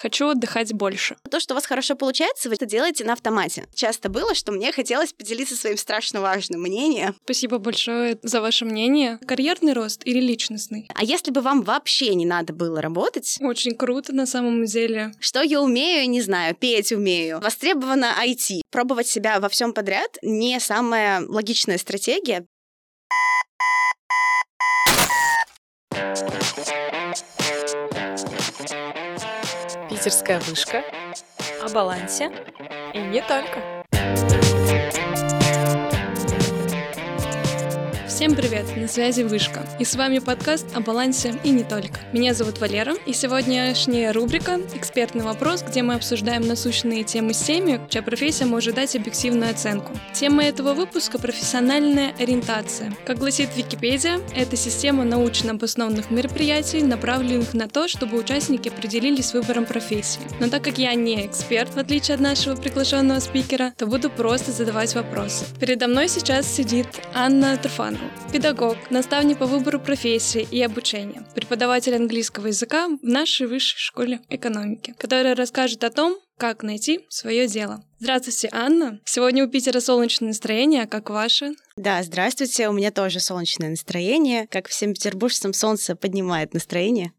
Хочу отдыхать больше. То, что у вас хорошо получается, вы это делаете на автомате. Часто было, что мне хотелось поделиться своим страшно важным мнением. Спасибо большое за ваше мнение. Карьерный рост или личностный? А если бы вам вообще не надо было работать? Очень круто на самом деле. Что я умею, не знаю, петь умею. Востребовано IT. Пробовать себя во всем подряд не самая логичная стратегия. Питерская вышка. О балансе. И не только. Всем привет, на связи Вышка. И с вами подкаст о балансе и не только. Меня зовут Валера, и сегодняшняя рубрика «Экспертный вопрос», где мы обсуждаем насущные темы с теми, чья профессия может дать объективную оценку. Тема этого выпуска — профессиональная ориентация. Как гласит Википедия, это система научно обоснованных мероприятий, направленных на то, чтобы участники определились с выбором профессии. Но так как я не эксперт, в отличие от нашего приглашенного спикера, то буду просто задавать вопросы. Передо мной сейчас сидит Анна Труфанова педагог, наставник по выбору профессии и обучения, преподаватель английского языка в нашей высшей школе экономики, которая расскажет о том, как найти свое дело. Здравствуйте, Анна. Сегодня у Питера солнечное настроение, а как ваше? Да, здравствуйте. У меня тоже солнечное настроение. Как всем петербуржцам, солнце поднимает настроение.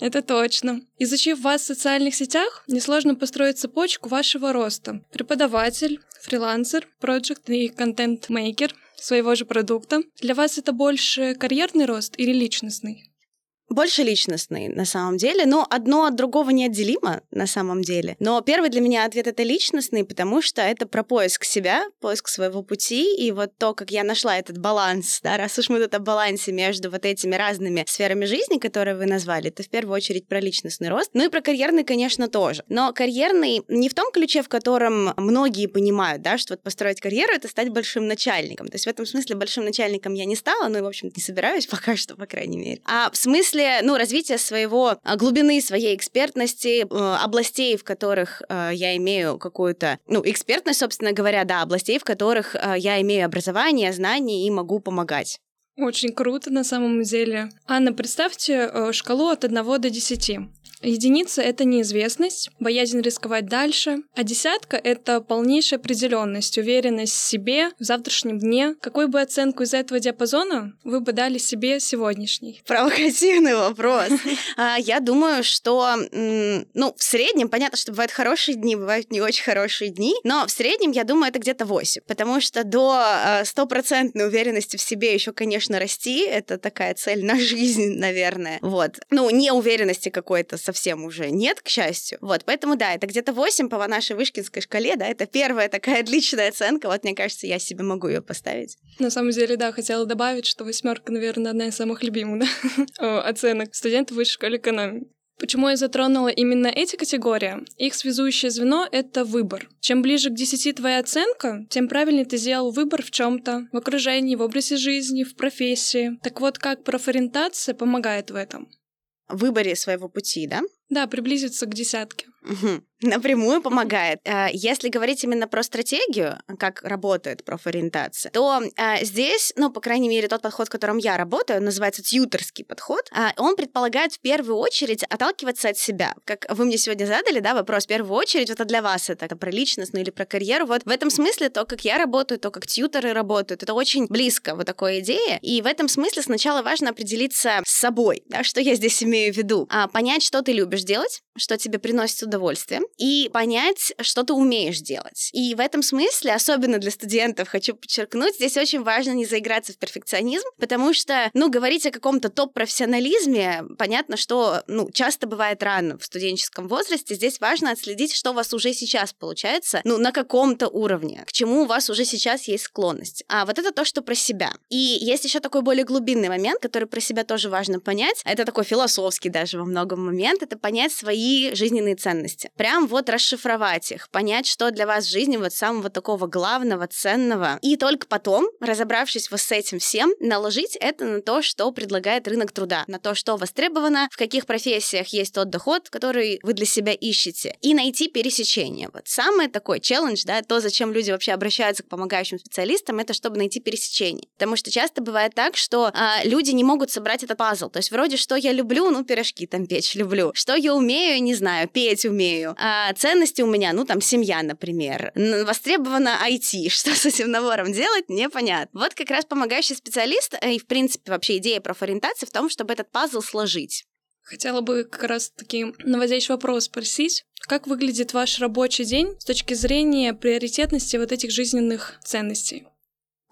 Это точно. Изучив вас в социальных сетях, несложно построить цепочку вашего роста. Преподаватель, фрилансер, проект и контент-мейкер, своего же продукта. Для вас это больше карьерный рост или личностный? Больше личностный, на самом деле. Но одно от другого неотделимо, на самом деле. Но первый для меня ответ — это личностный, потому что это про поиск себя, поиск своего пути, и вот то, как я нашла этот баланс, да, раз уж мы тут о балансе между вот этими разными сферами жизни, которые вы назвали, это в первую очередь про личностный рост. Ну и про карьерный, конечно, тоже. Но карьерный не в том ключе, в котором многие понимают, да, что вот построить карьеру — это стать большим начальником. То есть в этом смысле большим начальником я не стала, ну и, в общем-то, не собираюсь пока что, по крайней мере. А в смысле смысле, ну, развития своего а, глубины своей экспертности, э, областей, в которых э, я имею какую-то, ну, экспертность, собственно говоря, да, областей, в которых э, я имею образование, знания и могу помогать. Очень круто на самом деле. Анна, представьте шкалу от 1 до 10. Единица — это неизвестность, боязнь рисковать дальше, а десятка — это полнейшая определенность, уверенность в себе, в завтрашнем дне. Какую бы оценку из этого диапазона вы бы дали себе сегодняшний? Провокативный вопрос. А, я думаю, что, ну, в среднем, понятно, что бывают хорошие дни, бывают не очень хорошие дни, но в среднем, я думаю, это где-то 8, потому что до а, стопроцентной уверенности в себе еще, конечно, расти, это такая цель на жизнь, наверное, вот. Ну, не уверенности какой-то совсем уже нет, к счастью. Вот, поэтому да, это где-то 8 по нашей вышкинской шкале, да, это первая такая отличная оценка. Вот, мне кажется, я себе могу ее поставить. На самом деле, да, хотела добавить, что восьмерка, наверное, одна из самых любимых да? оценок студентов высшей школы экономики. Почему я затронула именно эти категории? Их связующее звено — это выбор. Чем ближе к 10 твоя оценка, тем правильнее ты сделал выбор в чем то в окружении, в образе жизни, в профессии. Так вот, как профориентация помогает в этом? выборе своего пути, да? Да, приблизиться к десятке. Напрямую помогает. Э, если говорить именно про стратегию, как работает профориентация, то э, здесь, ну, по крайней мере, тот подход, в котором я работаю, называется тьюторский подход, э, он предполагает в первую очередь отталкиваться от себя. Как вы мне сегодня задали, да, вопрос, в первую очередь, это для вас это, это про личностную или про карьеру. Вот в этом смысле то, как я работаю, то, как тьюторы работают, это очень близко вот такой идее. И в этом смысле сначала важно определиться с собой, да, что я здесь имею в виду. Понять, что ты любишь делать, что тебе приносит удовольствие, и понять, что ты умеешь делать. И в этом смысле, особенно для студентов, хочу подчеркнуть, здесь очень важно не заиграться в перфекционизм, потому что, ну, говорить о каком-то топ-профессионализме, понятно, что, ну, часто бывает рано в студенческом возрасте. Здесь важно отследить, что у вас уже сейчас получается, ну, на каком-то уровне, к чему у вас уже сейчас есть склонность. А вот это то, что про себя. И есть еще такой более глубинный момент, который про себя тоже важно понять. Это такой философский даже во многом момент, это понять свои жизненные ценности. Прям вот расшифровать их, понять, что для вас в жизни вот самого такого главного, ценного. И только потом, разобравшись вот с этим всем, наложить это на то, что предлагает рынок труда, на то, что востребовано, в каких профессиях есть тот доход, который вы для себя ищете, и найти пересечение. Вот самый такой челлендж, да, то, зачем люди вообще обращаются к помогающим специалистам, это чтобы найти пересечение. Потому что часто бывает так, что а, люди не могут собрать этот пазл. То есть вроде, что я люблю, ну, пирожки там печь люблю. Что я умею, не знаю, петь умею, умею. А ценности у меня, ну, там, семья, например. Востребовано IT. Что с этим набором делать, непонятно. Вот как раз помогающий специалист э, и, в принципе, вообще идея профориентации в том, чтобы этот пазл сложить. Хотела бы как раз-таки наводящий вопрос спросить. Как выглядит ваш рабочий день с точки зрения приоритетности вот этих жизненных ценностей?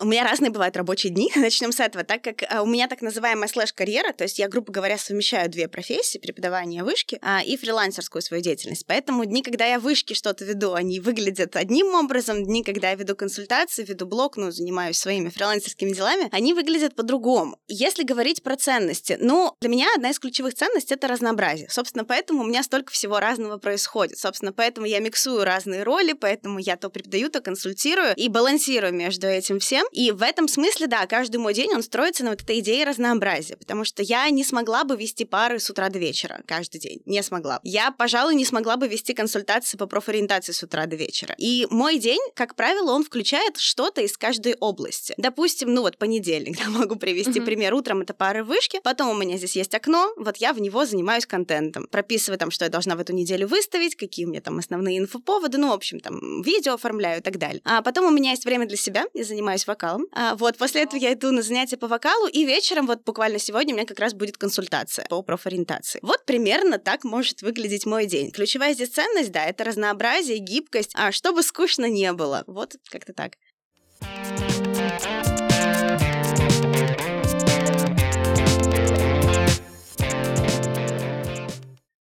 У меня разные бывают рабочие дни. Начнем с этого. Так как а, у меня так называемая слэш-карьера, то есть я, грубо говоря, совмещаю две профессии, преподавание вышки а, и фрилансерскую свою деятельность. Поэтому дни, когда я вышки что-то веду, они выглядят одним образом. Дни, когда я веду консультации, веду блог, ну, занимаюсь своими фрилансерскими делами, они выглядят по-другому. Если говорить про ценности, ну, для меня одна из ключевых ценностей — это разнообразие. Собственно, поэтому у меня столько всего разного происходит. Собственно, поэтому я миксую разные роли, поэтому я то преподаю, то консультирую и балансирую между этим всем. И в этом смысле, да, каждый мой день, он строится на вот этой идее разнообразия, потому что я не смогла бы вести пары с утра до вечера каждый день. Не смогла. Я, пожалуй, не смогла бы вести консультации по профориентации с утра до вечера. И мой день, как правило, он включает что-то из каждой области. Допустим, ну вот понедельник, да, могу привести uh-huh. пример. Утром это пары вышки, потом у меня здесь есть окно, вот я в него занимаюсь контентом. Прописываю там, что я должна в эту неделю выставить, какие у меня там основные инфоповоды, ну, в общем, там, видео оформляю и так далее. А потом у меня есть время для себя, я занимаюсь вокалом, вокалом. А, вот, после этого я иду на занятия по вокалу, и вечером, вот буквально сегодня, у меня как раз будет консультация по профориентации. Вот примерно так может выглядеть мой день. Ключевая здесь ценность, да, это разнообразие, гибкость, а чтобы скучно не было. Вот как-то так.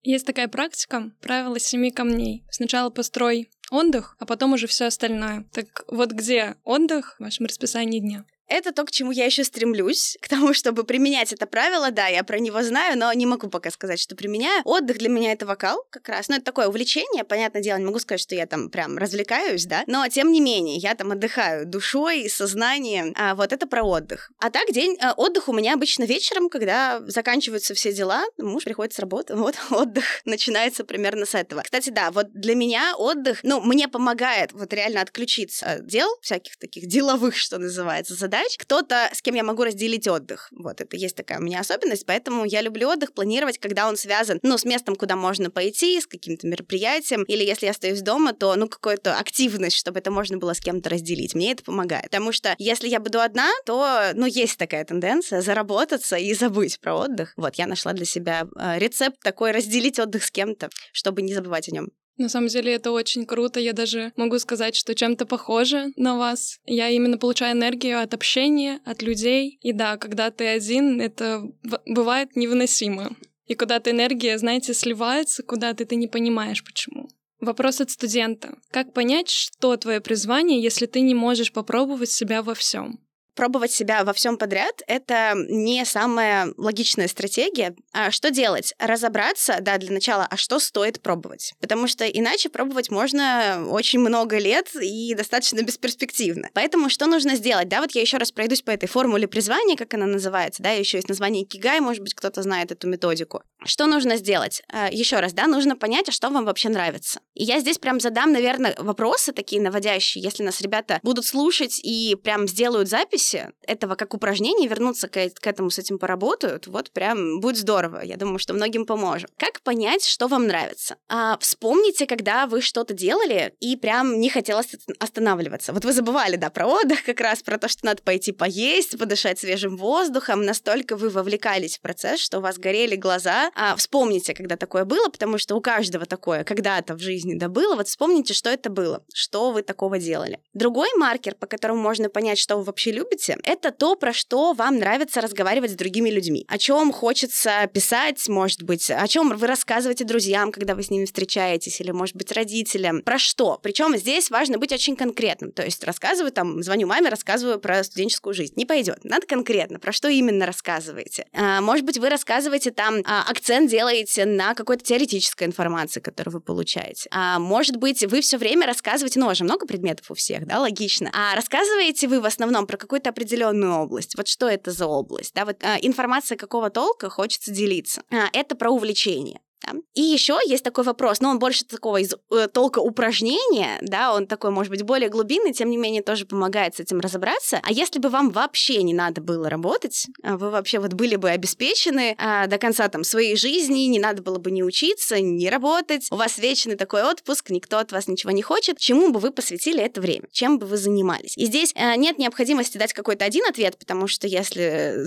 Есть такая практика, правило семи камней. Сначала построй отдых, а потом уже все остальное. Так вот где отдых в вашем расписании дня? Это то, к чему я еще стремлюсь, к тому, чтобы применять это правило. Да, я про него знаю, но не могу пока сказать, что применяю. Отдых для меня это вокал как раз. Ну, это такое увлечение, понятное дело, не могу сказать, что я там прям развлекаюсь, да, но тем не менее, я там отдыхаю душой, сознанием. А вот это про отдых. А так, день а, отдых у меня обычно вечером, когда заканчиваются все дела, муж приходит с работы, вот отдых начинается примерно с этого. Кстати, да, вот для меня отдых, ну, мне помогает вот реально отключиться от дел, всяких таких деловых, что называется, задач, задач, кто-то, с кем я могу разделить отдых. Вот это есть такая у меня особенность, поэтому я люблю отдых планировать, когда он связан, ну, с местом, куда можно пойти, с каким-то мероприятием, или если я остаюсь дома, то, ну, какую-то активность, чтобы это можно было с кем-то разделить. Мне это помогает. Потому что если я буду одна, то, ну, есть такая тенденция заработаться и забыть про отдых. Вот, я нашла для себя э, рецепт такой разделить отдых с кем-то, чтобы не забывать о нем. На самом деле это очень круто. Я даже могу сказать, что чем-то похоже на вас. Я именно получаю энергию от общения, от людей. И да, когда ты один, это бывает невыносимо. И куда-то энергия, знаете, сливается, куда-то ты не понимаешь, почему. Вопрос от студента. Как понять, что твое призвание, если ты не можешь попробовать себя во всем? Пробовать себя во всем подряд — это не самая логичная стратегия. А что делать? Разобраться, да, для начала, а что стоит пробовать? Потому что иначе пробовать можно очень много лет и достаточно бесперспективно. Поэтому что нужно сделать? Да, вот я еще раз пройдусь по этой формуле призвания, как она называется, да, еще есть название Кигай, может быть, кто-то знает эту методику. Что нужно сделать? А, еще раз, да, нужно понять, а что вам вообще нравится. И я здесь прям задам, наверное, вопросы такие наводящие, если нас ребята будут слушать и прям сделают запись, записи этого как упражнение, вернуться к, к этому с этим поработают, вот прям будет здорово. Я думаю, что многим поможет. Как понять, что вам нравится? А, вспомните, когда вы что-то делали и прям не хотелось останавливаться. Вот вы забывали, да, про отдых как раз, про то, что надо пойти поесть, подышать свежим воздухом. Настолько вы вовлекались в процесс, что у вас горели глаза. А, вспомните, когда такое было, потому что у каждого такое когда-то в жизни да было. Вот вспомните, что это было, что вы такого делали. Другой маркер, по которому можно понять, что вы вообще любите, любите, это то, про что вам нравится разговаривать с другими людьми. О чем хочется писать, может быть, о чем вы рассказываете друзьям, когда вы с ними встречаетесь, или, может быть, родителям. Про что? Причем здесь важно быть очень конкретным. То есть рассказываю там, звоню маме, рассказываю про студенческую жизнь. Не пойдет. Надо конкретно. Про что именно рассказываете? А, может быть, вы рассказываете там, а, акцент делаете на какой-то теоретической информации, которую вы получаете. А, может быть, вы все время рассказываете, ну, уже много предметов у всех, да, логично. А рассказываете вы в основном про какой-то какую-то определенную область. Вот что это за область? Да, вот а, информация какого толка хочется делиться. А, это про увлечение. Да? И еще есть такой вопрос, но он больше такого из э, толка упражнения, да, он такой, может быть, более глубинный, тем не менее тоже помогает с этим разобраться. А если бы вам вообще не надо было работать, а вы вообще вот были бы обеспечены а, до конца там своей жизни, не надо было бы ни учиться, ни работать, у вас вечный такой отпуск, никто от вас ничего не хочет, чему бы вы посвятили это время, чем бы вы занимались? И здесь а, нет необходимости дать какой-то один ответ, потому что если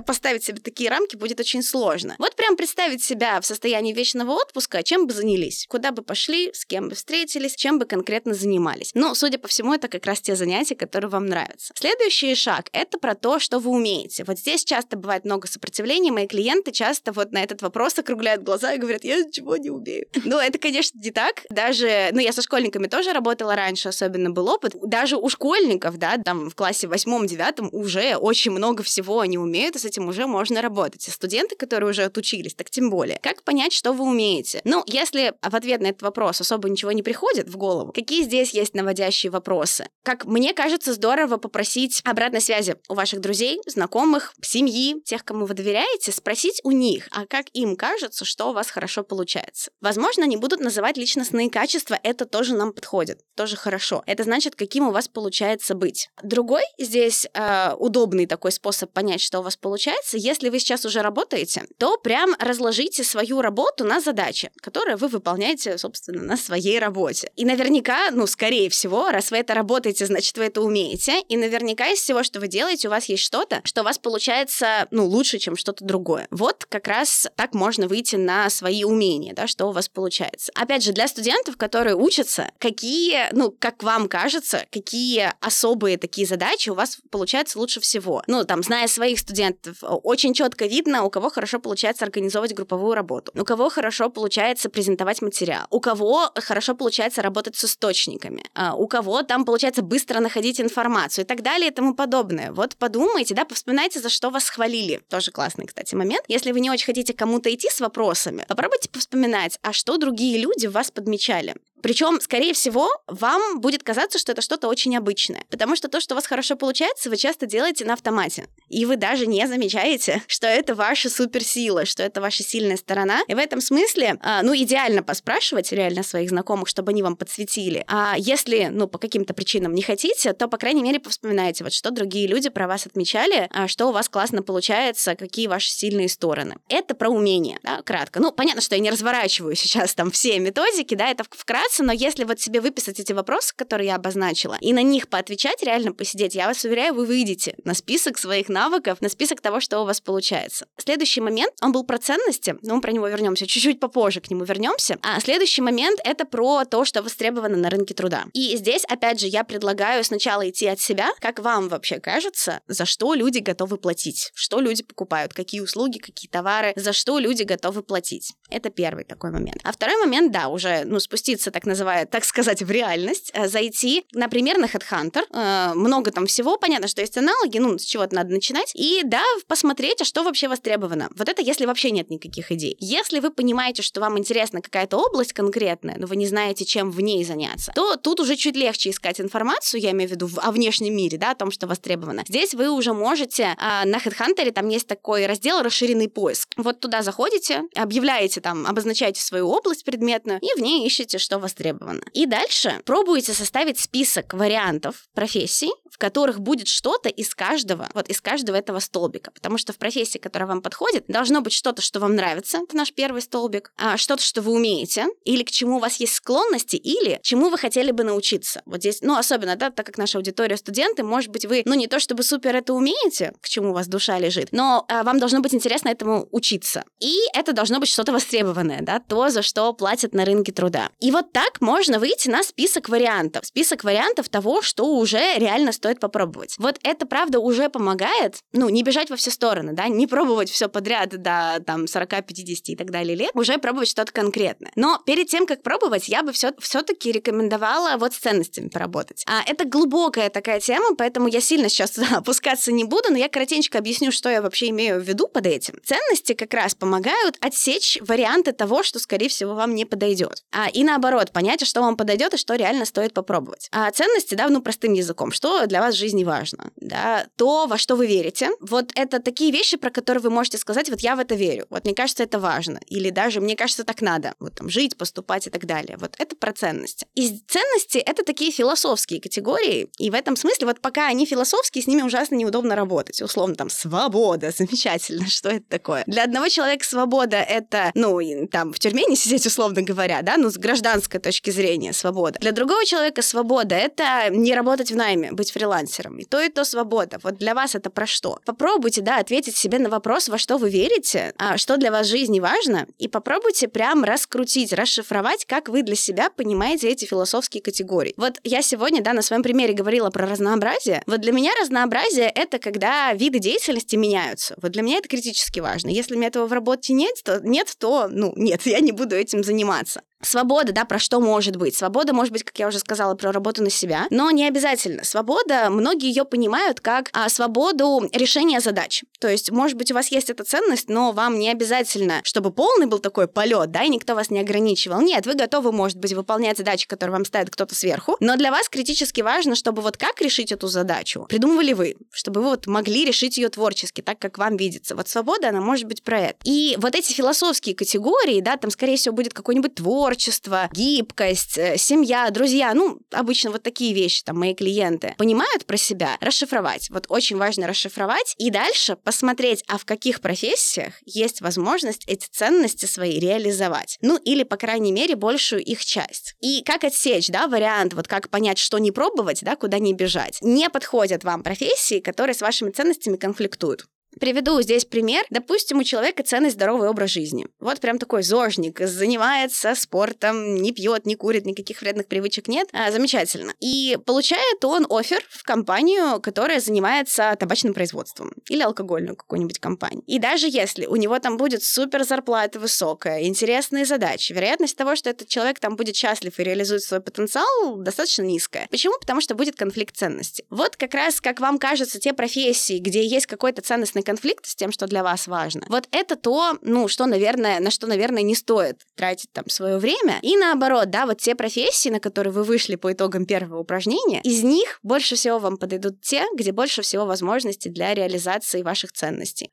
поставить себе такие рамки, будет очень сложно. Вот прям представить себя в состоянии вечного отпуска, чем бы занялись, куда бы пошли, с кем бы встретились, чем бы конкретно занимались. Ну, судя по всему, это как раз те занятия, которые вам нравятся. Следующий шаг — это про то, что вы умеете. Вот здесь часто бывает много сопротивления, мои клиенты часто вот на этот вопрос округляют глаза и говорят, я ничего не умею. Ну, это, конечно, не так. Даже, ну, я со школьниками тоже работала раньше, особенно был опыт. Даже у школьников, да, там в классе восьмом-девятом уже очень много всего они умеют, и с этим уже можно работать. И студенты, которые уже отучились, так тем более. Как понять, что вы умеете? Ну, если в ответ на этот вопрос особо ничего не приходит в голову, какие здесь есть наводящие вопросы? Как мне кажется, здорово попросить обратной связи у ваших друзей, знакомых, семьи, тех, кому вы доверяете, спросить у них, а как им кажется, что у вас хорошо получается. Возможно, они будут называть личностные качества, это тоже нам подходит, тоже хорошо. Это значит, каким у вас получается быть. Другой здесь э, удобный такой способ понять, что у вас получается, если вы сейчас уже работаете, то прям разложите свою работу на задачи, которые вы выполняете, собственно, на своей работе. И наверняка, ну, скорее всего, раз вы это работаете, значит, вы это умеете, и наверняка из всего, что вы делаете, у вас есть что-то, что у вас получается, ну, лучше, чем что-то другое. Вот как раз так можно выйти на свои умения, да, что у вас получается. Опять же, для студентов, которые учатся, какие, ну, как вам кажется, какие особые такие задачи у вас получаются лучше всего? Ну, там, зная своих студентов, очень четко видно, у кого хорошо получается организовывать групповую работу, у кого хорошо получается презентовать материал, у кого хорошо получается работать с источниками, а, у кого там получается быстро находить информацию и так далее и тому подобное. Вот подумайте, да, повспоминайте, за что вас хвалили. Тоже классный, кстати, момент. Если вы не очень хотите кому-то идти с вопросами, попробуйте повспоминать, а что другие люди вас подмечали. Причем, скорее всего, вам будет казаться, что это что-то очень обычное. Потому что то, что у вас хорошо получается, вы часто делаете на автомате. И вы даже не замечаете, что это ваша суперсила, что это ваша сильная сторона. И в этом смысле, а, ну, идеально поспрашивать реально своих знакомых, чтобы они вам подсветили. А если, ну, по каким-то причинам не хотите, то, по крайней мере, повспоминайте, вот что другие люди про вас отмечали, а, что у вас классно получается, какие ваши сильные стороны. Это про умение, да, кратко. Ну, понятно, что я не разворачиваю сейчас там все методики, да, это вкратце, разбираться, но если вот себе выписать эти вопросы, которые я обозначила, и на них поотвечать, реально посидеть, я вас уверяю, вы выйдете на список своих навыков, на список того, что у вас получается. Следующий момент, он был про ценности, но мы про него вернемся чуть-чуть попозже, к нему вернемся. А следующий момент — это про то, что востребовано на рынке труда. И здесь, опять же, я предлагаю сначала идти от себя, как вам вообще кажется, за что люди готовы платить, что люди покупают, какие услуги, какие товары, за что люди готовы платить. Это первый такой момент. А второй момент, да, уже, ну, спуститься так так называют, так сказать, в реальность, э, зайти, например, на Headhunter. Э, много там всего, понятно, что есть аналоги, ну, с чего-то надо начинать. И, да, посмотреть, а что вообще востребовано. Вот это если вообще нет никаких идей. Если вы понимаете, что вам интересна какая-то область конкретная, но вы не знаете, чем в ней заняться, то тут уже чуть легче искать информацию, я имею в виду о внешнем мире, да, о том, что востребовано. Здесь вы уже можете а, на HeadHunter, там есть такой раздел «Расширенный поиск». Вот туда заходите, объявляете там, обозначаете свою область предметную, и в ней ищете, что вас востребовано. И дальше пробуйте составить список вариантов профессий, в которых будет что-то из каждого, вот из каждого этого столбика. Потому что в профессии, которая вам подходит, должно быть что-то, что вам нравится, это наш первый столбик, а что-то, что вы умеете, или к чему у вас есть склонности, или чему вы хотели бы научиться. Вот здесь, ну, особенно, да, так как наша аудитория студенты, может быть, вы, ну, не то чтобы супер это умеете, к чему у вас душа лежит, но а, вам должно быть интересно этому учиться. И это должно быть что-то востребованное, да, то, за что платят на рынке труда. И вот так можно выйти на список вариантов. Список вариантов того, что уже реально стоит попробовать. Вот это, правда, уже помогает, ну, не бежать во все стороны, да, не пробовать все подряд до, там, 40, 50 и так далее лет, уже пробовать что-то конкретное. Но перед тем, как пробовать, я бы все, все-таки рекомендовала вот с ценностями поработать. А это глубокая такая тема, поэтому я сильно сейчас туда опускаться не буду, но я коротенько объясню, что я вообще имею в виду под этим. Ценности как раз помогают отсечь варианты того, что, скорее всего, вам не подойдет. А, и наоборот, понять, что вам подойдет и что реально стоит попробовать. А ценности, да, ну, простым языком, что для вас в жизни важно, да, то, во что вы верите. Вот это такие вещи, про которые вы можете сказать, вот я в это верю, вот мне кажется, это важно, или даже мне кажется, так надо, вот там жить, поступать и так далее. Вот это про ценности. И ценности — это такие философские категории, и в этом смысле вот пока они философские, с ними ужасно неудобно работать. Условно, там, свобода, замечательно, что это такое? Для одного человека свобода — это, ну, там, в тюрьме не сидеть, условно говоря, да, ну, с гражданской точки зрения свобода. Для другого человека свобода — это не работать в найме, быть фрилансером. И то, и то свобода. Вот для вас это про что? Попробуйте, да, ответить себе на вопрос, во что вы верите, а что для вас в жизни важно, и попробуйте прям раскрутить, расшифровать, как вы для себя понимаете эти философские категории. Вот я сегодня, да, на своем примере говорила про разнообразие. Вот для меня разнообразие — это когда виды деятельности меняются. Вот для меня это критически важно. Если у меня этого в работе нет, то нет, то, ну, нет, я не буду этим заниматься. Свобода, да, про что может быть? Свобода может быть, как я уже сказала, про работу на себя, но не обязательно. Свобода, многие ее понимают как а, свободу решения задач. То есть, может быть, у вас есть эта ценность, но вам не обязательно, чтобы полный был такой полет, да, и никто вас не ограничивал. Нет, вы готовы, может быть, выполнять задачи, которые вам ставит кто-то сверху, но для вас критически важно, чтобы вот как решить эту задачу, придумывали вы, чтобы вы вот могли решить ее творчески, так, как вам видится. Вот свобода, она может быть про это. И вот эти философские категории, да, там, скорее всего, будет какой-нибудь твор творчество, гибкость, э, семья, друзья, ну, обычно вот такие вещи там мои клиенты понимают про себя, расшифровать. Вот очень важно расшифровать и дальше посмотреть, а в каких профессиях есть возможность эти ценности свои реализовать. Ну, или, по крайней мере, большую их часть. И как отсечь, да, вариант, вот как понять, что не пробовать, да, куда не бежать. Не подходят вам профессии, которые с вашими ценностями конфликтуют. Приведу здесь пример. Допустим, у человека ценность здоровый образ жизни. Вот прям такой зожник, занимается спортом, не пьет, не курит, никаких вредных привычек нет. А, замечательно. И получает он офер в компанию, которая занимается табачным производством или алкогольную какую-нибудь компанию. И даже если у него там будет супер зарплата высокая, интересные задачи, вероятность того, что этот человек там будет счастлив и реализует свой потенциал, достаточно низкая. Почему? Потому что будет конфликт ценностей. Вот как раз, как вам кажется, те профессии, где есть какой-то ценностный серьезный конфликт с тем, что для вас важно. Вот это то, ну, что, наверное, на что, наверное, не стоит тратить там свое время. И наоборот, да, вот те профессии, на которые вы вышли по итогам первого упражнения, из них больше всего вам подойдут те, где больше всего возможностей для реализации ваших ценностей.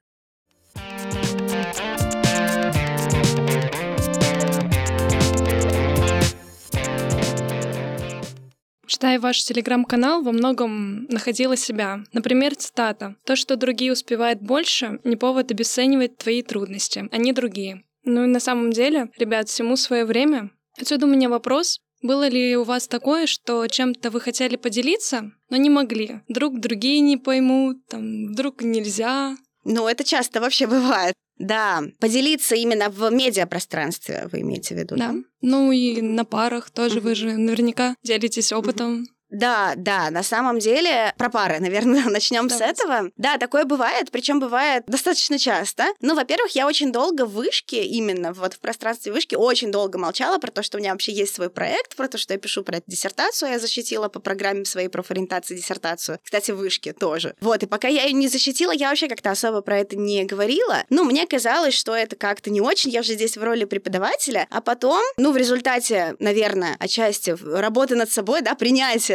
Читая ваш телеграм-канал, во многом находила себя. Например, цитата. «То, что другие успевают больше, не повод обесценивать твои трудности, они другие». Ну и на самом деле, ребят, всему свое время. Отсюда у меня вопрос. Было ли у вас такое, что чем-то вы хотели поделиться, но не могли? Вдруг другие не поймут, там, вдруг нельзя? Ну, это часто вообще бывает. Да, поделиться именно в медиапространстве, вы имеете в виду, да? да? Ну и на парах тоже вы же наверняка делитесь опытом. Да, да, на самом деле про пары, наверное, начнем с этого. Да, такое бывает, причем бывает достаточно часто. Ну, во-первых, я очень долго в вышке, именно вот в пространстве вышки, очень долго молчала про то, что у меня вообще есть свой проект, про то, что я пишу про эту диссертацию, я защитила по программе своей профориентации диссертацию. Кстати, в вышке тоже. Вот, и пока я ее не защитила, я вообще как-то особо про это не говорила. Ну, мне казалось, что это как-то не очень, я уже здесь в роли преподавателя, а потом, ну, в результате, наверное, отчасти работы над собой, да,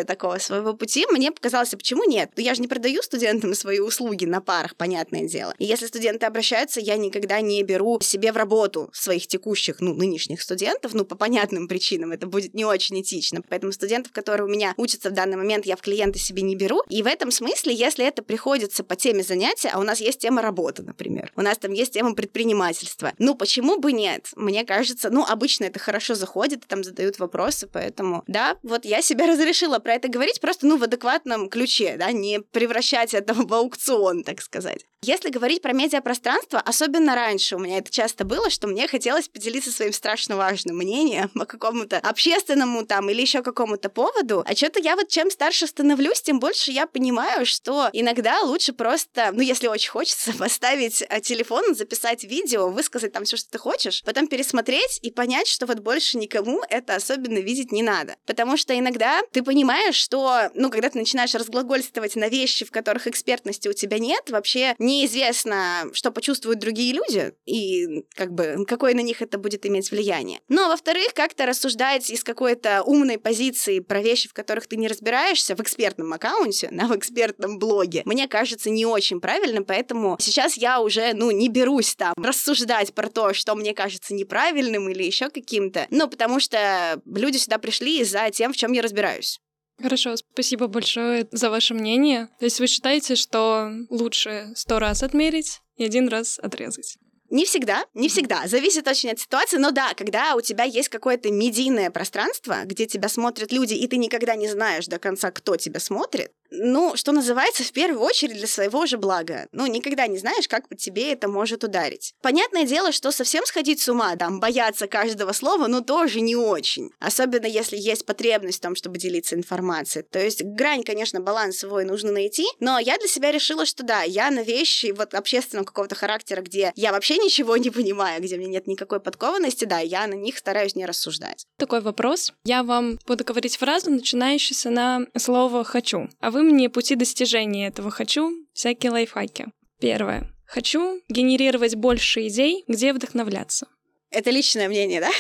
такого своего пути, мне показалось, а почему нет? Ну, я же не продаю студентам свои услуги на парах, понятное дело. И если студенты обращаются, я никогда не беру себе в работу своих текущих, ну, нынешних студентов, ну, по понятным причинам, это будет не очень этично. Поэтому студентов, которые у меня учатся в данный момент, я в клиенты себе не беру. И в этом смысле, если это приходится по теме занятия, а у нас есть тема работы, например, у нас там есть тема предпринимательства, ну, почему бы нет? Мне кажется, ну, обычно это хорошо заходит, там задают вопросы, поэтому, да, вот я себе разрешила про это говорить просто, ну, в адекватном ключе, да, не превращать это в аукцион, так сказать. Если говорить про медиапространство, особенно раньше у меня это часто было, что мне хотелось поделиться своим страшно важным мнением по какому-то общественному там или еще какому-то поводу, а что-то я вот чем старше становлюсь, тем больше я понимаю, что иногда лучше просто, ну, если очень хочется, поставить э, телефон, записать видео, высказать там все, что ты хочешь, потом пересмотреть и понять, что вот больше никому это особенно видеть не надо. Потому что иногда ты понимаешь, понимаешь, что, ну, когда ты начинаешь разглагольствовать на вещи, в которых экспертности у тебя нет, вообще неизвестно, что почувствуют другие люди и как бы какое на них это будет иметь влияние. Но, во-вторых, как-то рассуждать из какой-то умной позиции про вещи, в которых ты не разбираешься в экспертном аккаунте, на в экспертном блоге, мне кажется не очень правильно, поэтому сейчас я уже, ну, не берусь там рассуждать про то, что мне кажется неправильным или еще каким-то, ну, потому что люди сюда пришли за тем, в чем я разбираюсь. Хорошо, спасибо большое за ваше мнение. То есть вы считаете, что лучше сто раз отмерить и один раз отрезать? Не всегда, не всегда. Зависит очень от ситуации. Но да, когда у тебя есть какое-то медийное пространство, где тебя смотрят люди, и ты никогда не знаешь до конца, кто тебя смотрит, ну, что называется, в первую очередь для своего же блага. Ну, никогда не знаешь, как по тебе это может ударить. Понятное дело, что совсем сходить с ума, там, бояться каждого слова, ну, тоже не очень. Особенно, если есть потребность в том, чтобы делиться информацией. То есть грань, конечно, баланс свой нужно найти, но я для себя решила, что да, я на вещи вот общественного какого-то характера, где я вообще ничего не понимаю, где меня нет никакой подкованности, да, я на них стараюсь не рассуждать. Такой вопрос. Я вам буду говорить фразу, начинающуюся на слово «хочу», а вы мне пути достижения этого хочу, всякие лайфхаки. Первое. Хочу генерировать больше идей, где вдохновляться. Это личное мнение, да?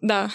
Да.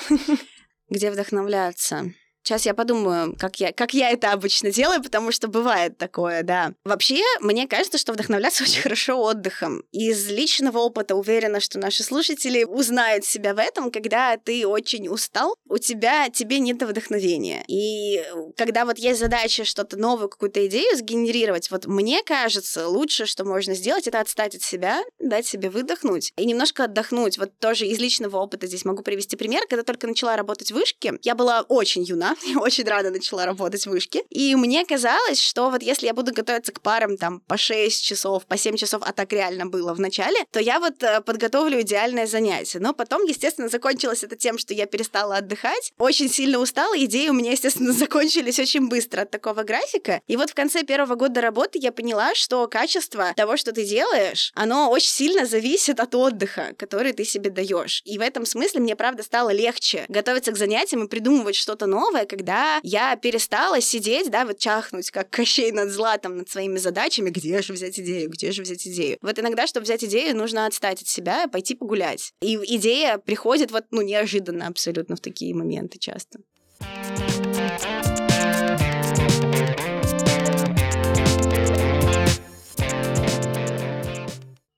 Где вдохновляться? Сейчас я подумаю, как я, как я это обычно делаю, потому что бывает такое, да. Вообще, мне кажется, что вдохновляться очень хорошо отдыхом. Из личного опыта уверена, что наши слушатели узнают себя в этом, когда ты очень устал, у тебя, тебе нет вдохновения. И когда вот есть задача что-то новое, какую-то идею сгенерировать, вот мне кажется, лучше, что можно сделать, это отстать от себя, дать себе выдохнуть и немножко отдохнуть. Вот тоже из личного опыта здесь могу привести пример. Когда только начала работать в вышке, я была очень юна, я очень рано начала работать в вышке. И мне казалось, что вот если я буду готовиться к парам там по 6 часов, по 7 часов, а так реально было в начале, то я вот э, подготовлю идеальное занятие. Но потом, естественно, закончилось это тем, что я перестала отдыхать, очень сильно устала, идеи у меня, естественно, закончились очень быстро от такого графика. И вот в конце первого года работы я поняла, что качество того, что ты делаешь, оно очень сильно зависит от отдыха, который ты себе даешь. И в этом смысле мне, правда, стало легче готовиться к занятиям и придумывать что-то новое, новое, когда я перестала сидеть, да, вот чахнуть, как Кощей над златом, над своими задачами, где же взять идею, где же взять идею. Вот иногда, чтобы взять идею, нужно отстать от себя и пойти погулять. И идея приходит вот, ну, неожиданно абсолютно в такие моменты часто.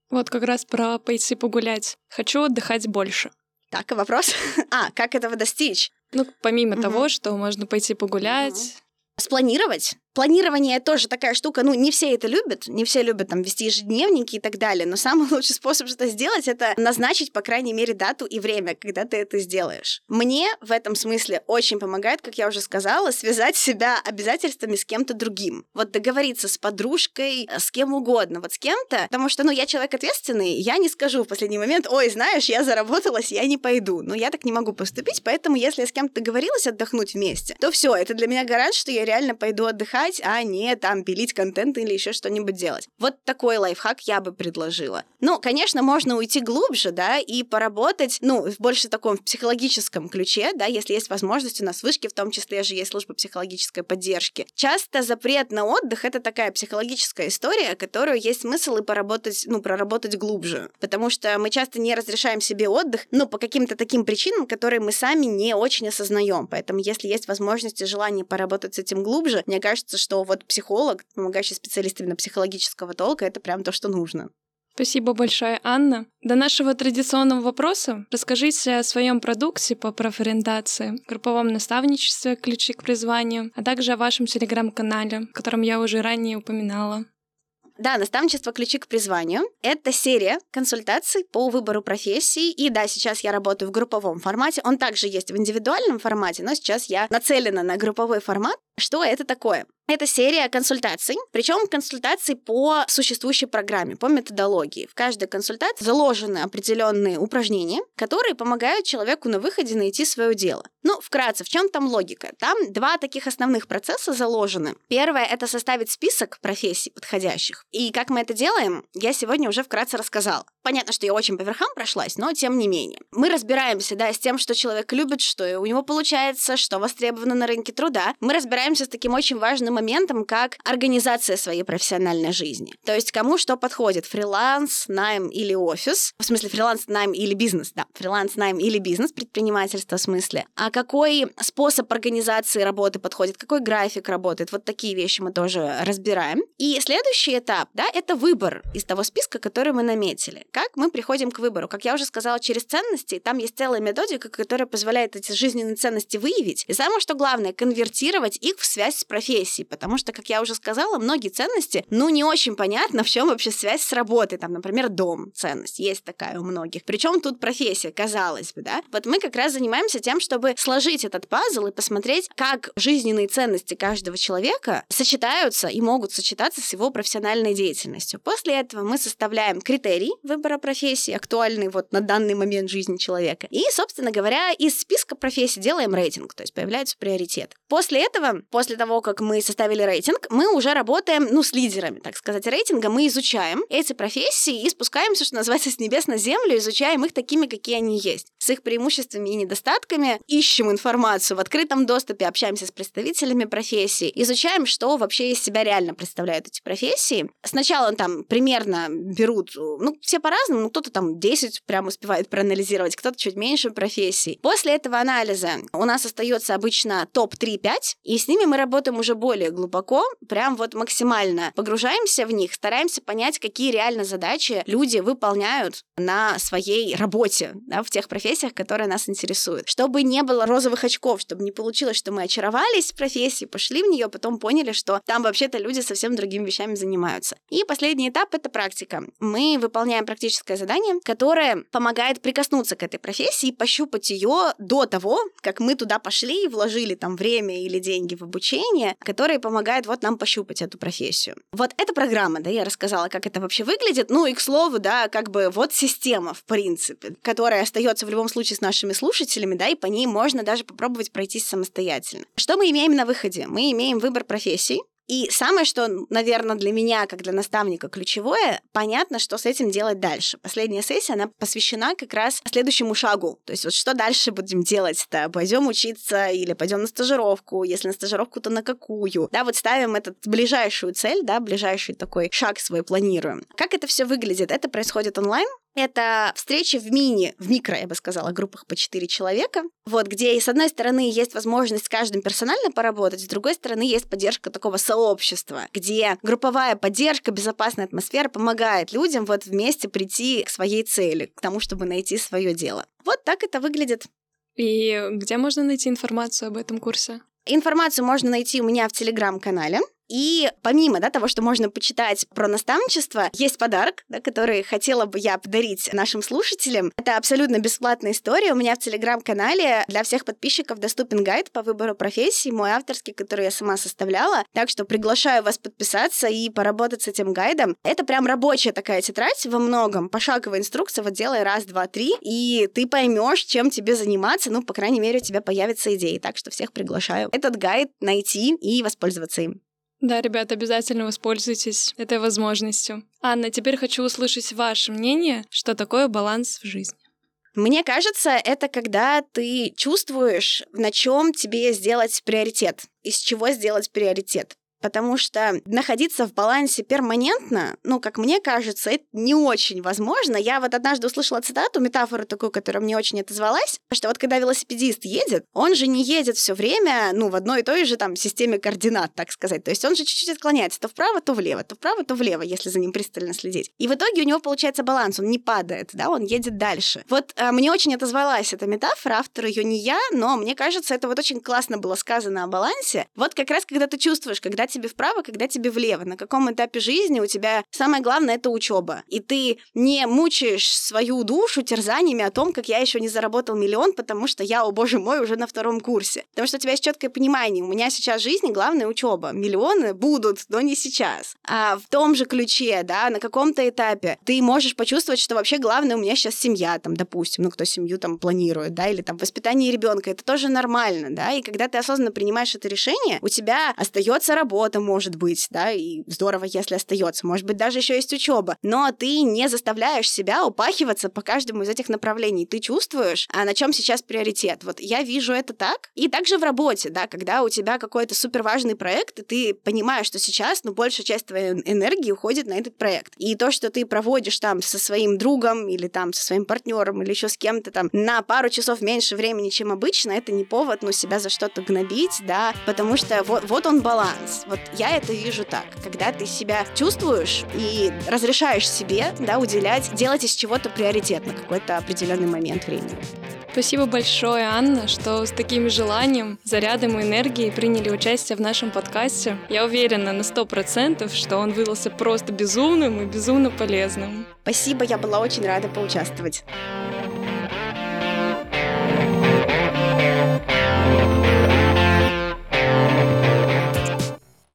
Вот как раз про пойти погулять. Хочу отдыхать больше. Так, и вопрос. а, как этого достичь? Ну, помимо угу. того, что можно пойти погулять. Угу. Спланировать Планирование тоже такая штука, ну, не все это любят, не все любят там вести ежедневники и так далее, но самый лучший способ что сделать, это назначить, по крайней мере, дату и время, когда ты это сделаешь. Мне в этом смысле очень помогает, как я уже сказала, связать себя обязательствами с кем-то другим. Вот договориться с подружкой, с кем угодно, вот с кем-то, потому что, ну, я человек ответственный, я не скажу в последний момент, ой, знаешь, я заработалась, я не пойду. Но я так не могу поступить, поэтому если я с кем-то договорилась отдохнуть вместе, то все, это для меня гарант, что я реально пойду отдыхать, отдыхать, а не там пилить контент или еще что-нибудь делать. Вот такой лайфхак я бы предложила. Ну, конечно, можно уйти глубже, да, и поработать, ну, в больше таком психологическом ключе, да, если есть возможность, у нас в вышке в том числе же есть служба психологической поддержки. Часто запрет на отдых — это такая психологическая история, которую есть смысл и поработать, ну, проработать глубже. Потому что мы часто не разрешаем себе отдых, ну, по каким-то таким причинам, которые мы сами не очень осознаем. Поэтому, если есть возможность и желание поработать с этим глубже, мне кажется, кажется, что вот психолог, помогающий специалист именно психологического толка, это прям то, что нужно. Спасибо большое, Анна. До нашего традиционного вопроса расскажите о своем продукте по профориентации, групповом наставничестве «Ключи к призванию», а также о вашем телеграм-канале, о котором я уже ранее упоминала. Да, наставничество «Ключи к призванию» — это серия консультаций по выбору профессии. И да, сейчас я работаю в групповом формате. Он также есть в индивидуальном формате, но сейчас я нацелена на групповой формат. Что это такое? Это серия консультаций, причем консультаций по существующей программе, по методологии. В каждой консультации заложены определенные упражнения, которые помогают человеку на выходе найти свое дело. Ну, вкратце, в чем там логика? Там два таких основных процесса заложены. Первое — это составить список профессий подходящих. И как мы это делаем, я сегодня уже вкратце рассказала. Понятно, что я очень по верхам прошлась, но тем не менее. Мы разбираемся, да, с тем, что человек любит, что у него получается, что востребовано на рынке труда. Мы разбираемся с таким очень важным моментом, как организация своей профессиональной жизни. То есть кому что подходит, фриланс, найм или офис. В смысле фриланс, найм или бизнес, да. Фриланс, найм или бизнес, предпринимательство в смысле. А какой способ организации работы подходит, какой график работает. Вот такие вещи мы тоже разбираем. И следующий этап, да, это выбор из того списка, который мы наметили. Как мы приходим к выбору? Как я уже сказала, через ценности. Там есть целая методика, которая позволяет эти жизненные ценности выявить. И самое что главное, конвертировать их в связь с профессией. Потому что, как я уже сказала, многие ценности, ну, не очень понятно, в чем вообще связь с работой. Там, например, дом ценность. Есть такая у многих. Причем тут профессия, казалось бы, да? Вот мы как раз занимаемся тем, чтобы сложить этот пазл и посмотреть, как жизненные ценности каждого человека сочетаются и могут сочетаться с его профессиональной деятельностью. После этого мы составляем критерий выбора профессии, актуальный вот на данный момент жизни человека. И, собственно говоря, из списка профессий делаем рейтинг, то есть появляется приоритет. После этого, после того, как мы составили рейтинг, мы уже работаем, ну, с лидерами, так сказать, рейтинга, мы изучаем эти профессии и спускаемся, что называется, с небес на землю, изучаем их такими, какие они есть, с их преимуществами и недостатками, ищем информацию в открытом доступе, общаемся с представителями профессии, изучаем, что вообще из себя реально представляют эти профессии. Сначала там примерно берут, ну, все по по-разному, ну, кто-то там 10 прям успевает проанализировать, кто-то чуть меньше профессий. После этого анализа у нас остается обычно топ 3-5, и с ними мы работаем уже более глубоко, прям вот максимально погружаемся в них, стараемся понять, какие реально задачи люди выполняют на своей работе, да, в тех профессиях, которые нас интересуют. Чтобы не было розовых очков, чтобы не получилось, что мы очаровались в профессии, пошли в нее, потом поняли, что там вообще-то люди совсем другими вещами занимаются. И последний этап — это практика. Мы выполняем практическое задание, которое помогает прикоснуться к этой профессии и пощупать ее до того, как мы туда пошли и вложили там время или деньги в обучение, которые помогают вот нам пощупать эту профессию. Вот эта программа, да, я рассказала, как это вообще выглядит. Ну и, к слову, да, как бы вот система, в принципе, которая остается в любом случае с нашими слушателями, да, и по ней можно даже попробовать пройтись самостоятельно. Что мы имеем на выходе? Мы имеем выбор профессий, и самое, что, наверное, для меня, как для наставника, ключевое, понятно, что с этим делать дальше. Последняя сессия, она посвящена как раз следующему шагу. То есть вот что дальше будем делать-то? Пойдем учиться или пойдем на стажировку? Если на стажировку, то на какую? Да, вот ставим этот ближайшую цель, да, ближайший такой шаг свой планируем. Как это все выглядит? Это происходит онлайн, это встречи в мини, в микро, я бы сказала, группах по 4 человека, вот, где, с одной стороны, есть возможность с каждым персонально поработать, с другой стороны, есть поддержка такого сообщества, где групповая поддержка, безопасная атмосфера помогает людям вот вместе прийти к своей цели, к тому, чтобы найти свое дело. Вот так это выглядит. И где можно найти информацию об этом курсе? Информацию можно найти у меня в телеграм-канале. И помимо да, того, что можно почитать про наставничество, есть подарок, да, который хотела бы я подарить нашим слушателям. Это абсолютно бесплатная история. У меня в телеграм-канале для всех подписчиков доступен гайд по выбору профессии, мой авторский, который я сама составляла. Так что приглашаю вас подписаться и поработать с этим гайдом. Это прям рабочая такая тетрадь во многом, пошаговая инструкция, вот делай раз, два, три, и ты поймешь, чем тебе заниматься, ну, по крайней мере, у тебя появятся идеи. Так что всех приглашаю этот гайд найти и воспользоваться им. Да, ребят, обязательно воспользуйтесь этой возможностью. Анна, теперь хочу услышать ваше мнение, что такое баланс в жизни. Мне кажется, это когда ты чувствуешь, на чем тебе сделать приоритет, из чего сделать приоритет потому что находиться в балансе перманентно, ну, как мне кажется, это не очень возможно. Я вот однажды услышала цитату, метафору такую, которая мне очень отозвалась, что вот когда велосипедист едет, он же не едет все время, ну, в одной и той же там системе координат, так сказать. То есть он же чуть-чуть отклоняется то вправо, то влево, то вправо, то влево, если за ним пристально следить. И в итоге у него получается баланс, он не падает, да, он едет дальше. Вот а, мне очень отозвалась эта метафора, автор ее не я, но мне кажется, это вот очень классно было сказано о балансе. Вот как раз когда ты чувствуешь, когда тебе вправо, когда тебе влево, на каком этапе жизни у тебя самое главное это учеба. И ты не мучаешь свою душу терзаниями о том, как я еще не заработал миллион, потому что я, о боже мой, уже на втором курсе. Потому что у тебя есть четкое понимание, у меня сейчас в жизни главная учеба. Миллионы будут, но не сейчас. А в том же ключе, да, на каком-то этапе ты можешь почувствовать, что вообще главное у меня сейчас семья, там, допустим, ну, кто семью там планирует, да, или там воспитание ребенка, это тоже нормально, да, и когда ты осознанно принимаешь это решение, у тебя остается работа, может быть, да, и здорово, если остается, может быть, даже еще есть учеба, но ты не заставляешь себя упахиваться по каждому из этих направлений, ты чувствуешь, а на чем сейчас приоритет. Вот я вижу это так, и также в работе, да, когда у тебя какой-то супер важный проект, и ты понимаешь, что сейчас, ну, большая часть твоей энергии уходит на этот проект. И то, что ты проводишь там со своим другом или там со своим партнером или еще с кем-то там на пару часов меньше времени, чем обычно, это не повод, ну, себя за что-то гнобить, да, потому что вот, вот он баланс. Вот я это вижу так. Когда ты себя чувствуешь и разрешаешь себе, да, уделять, делать из чего-то приоритет на какой-то определенный момент времени. Спасибо большое, Анна, что с таким желанием, зарядом и энергией приняли участие в нашем подкасте. Я уверена на сто процентов, что он выдался просто безумным и безумно полезным. Спасибо, я была очень рада поучаствовать.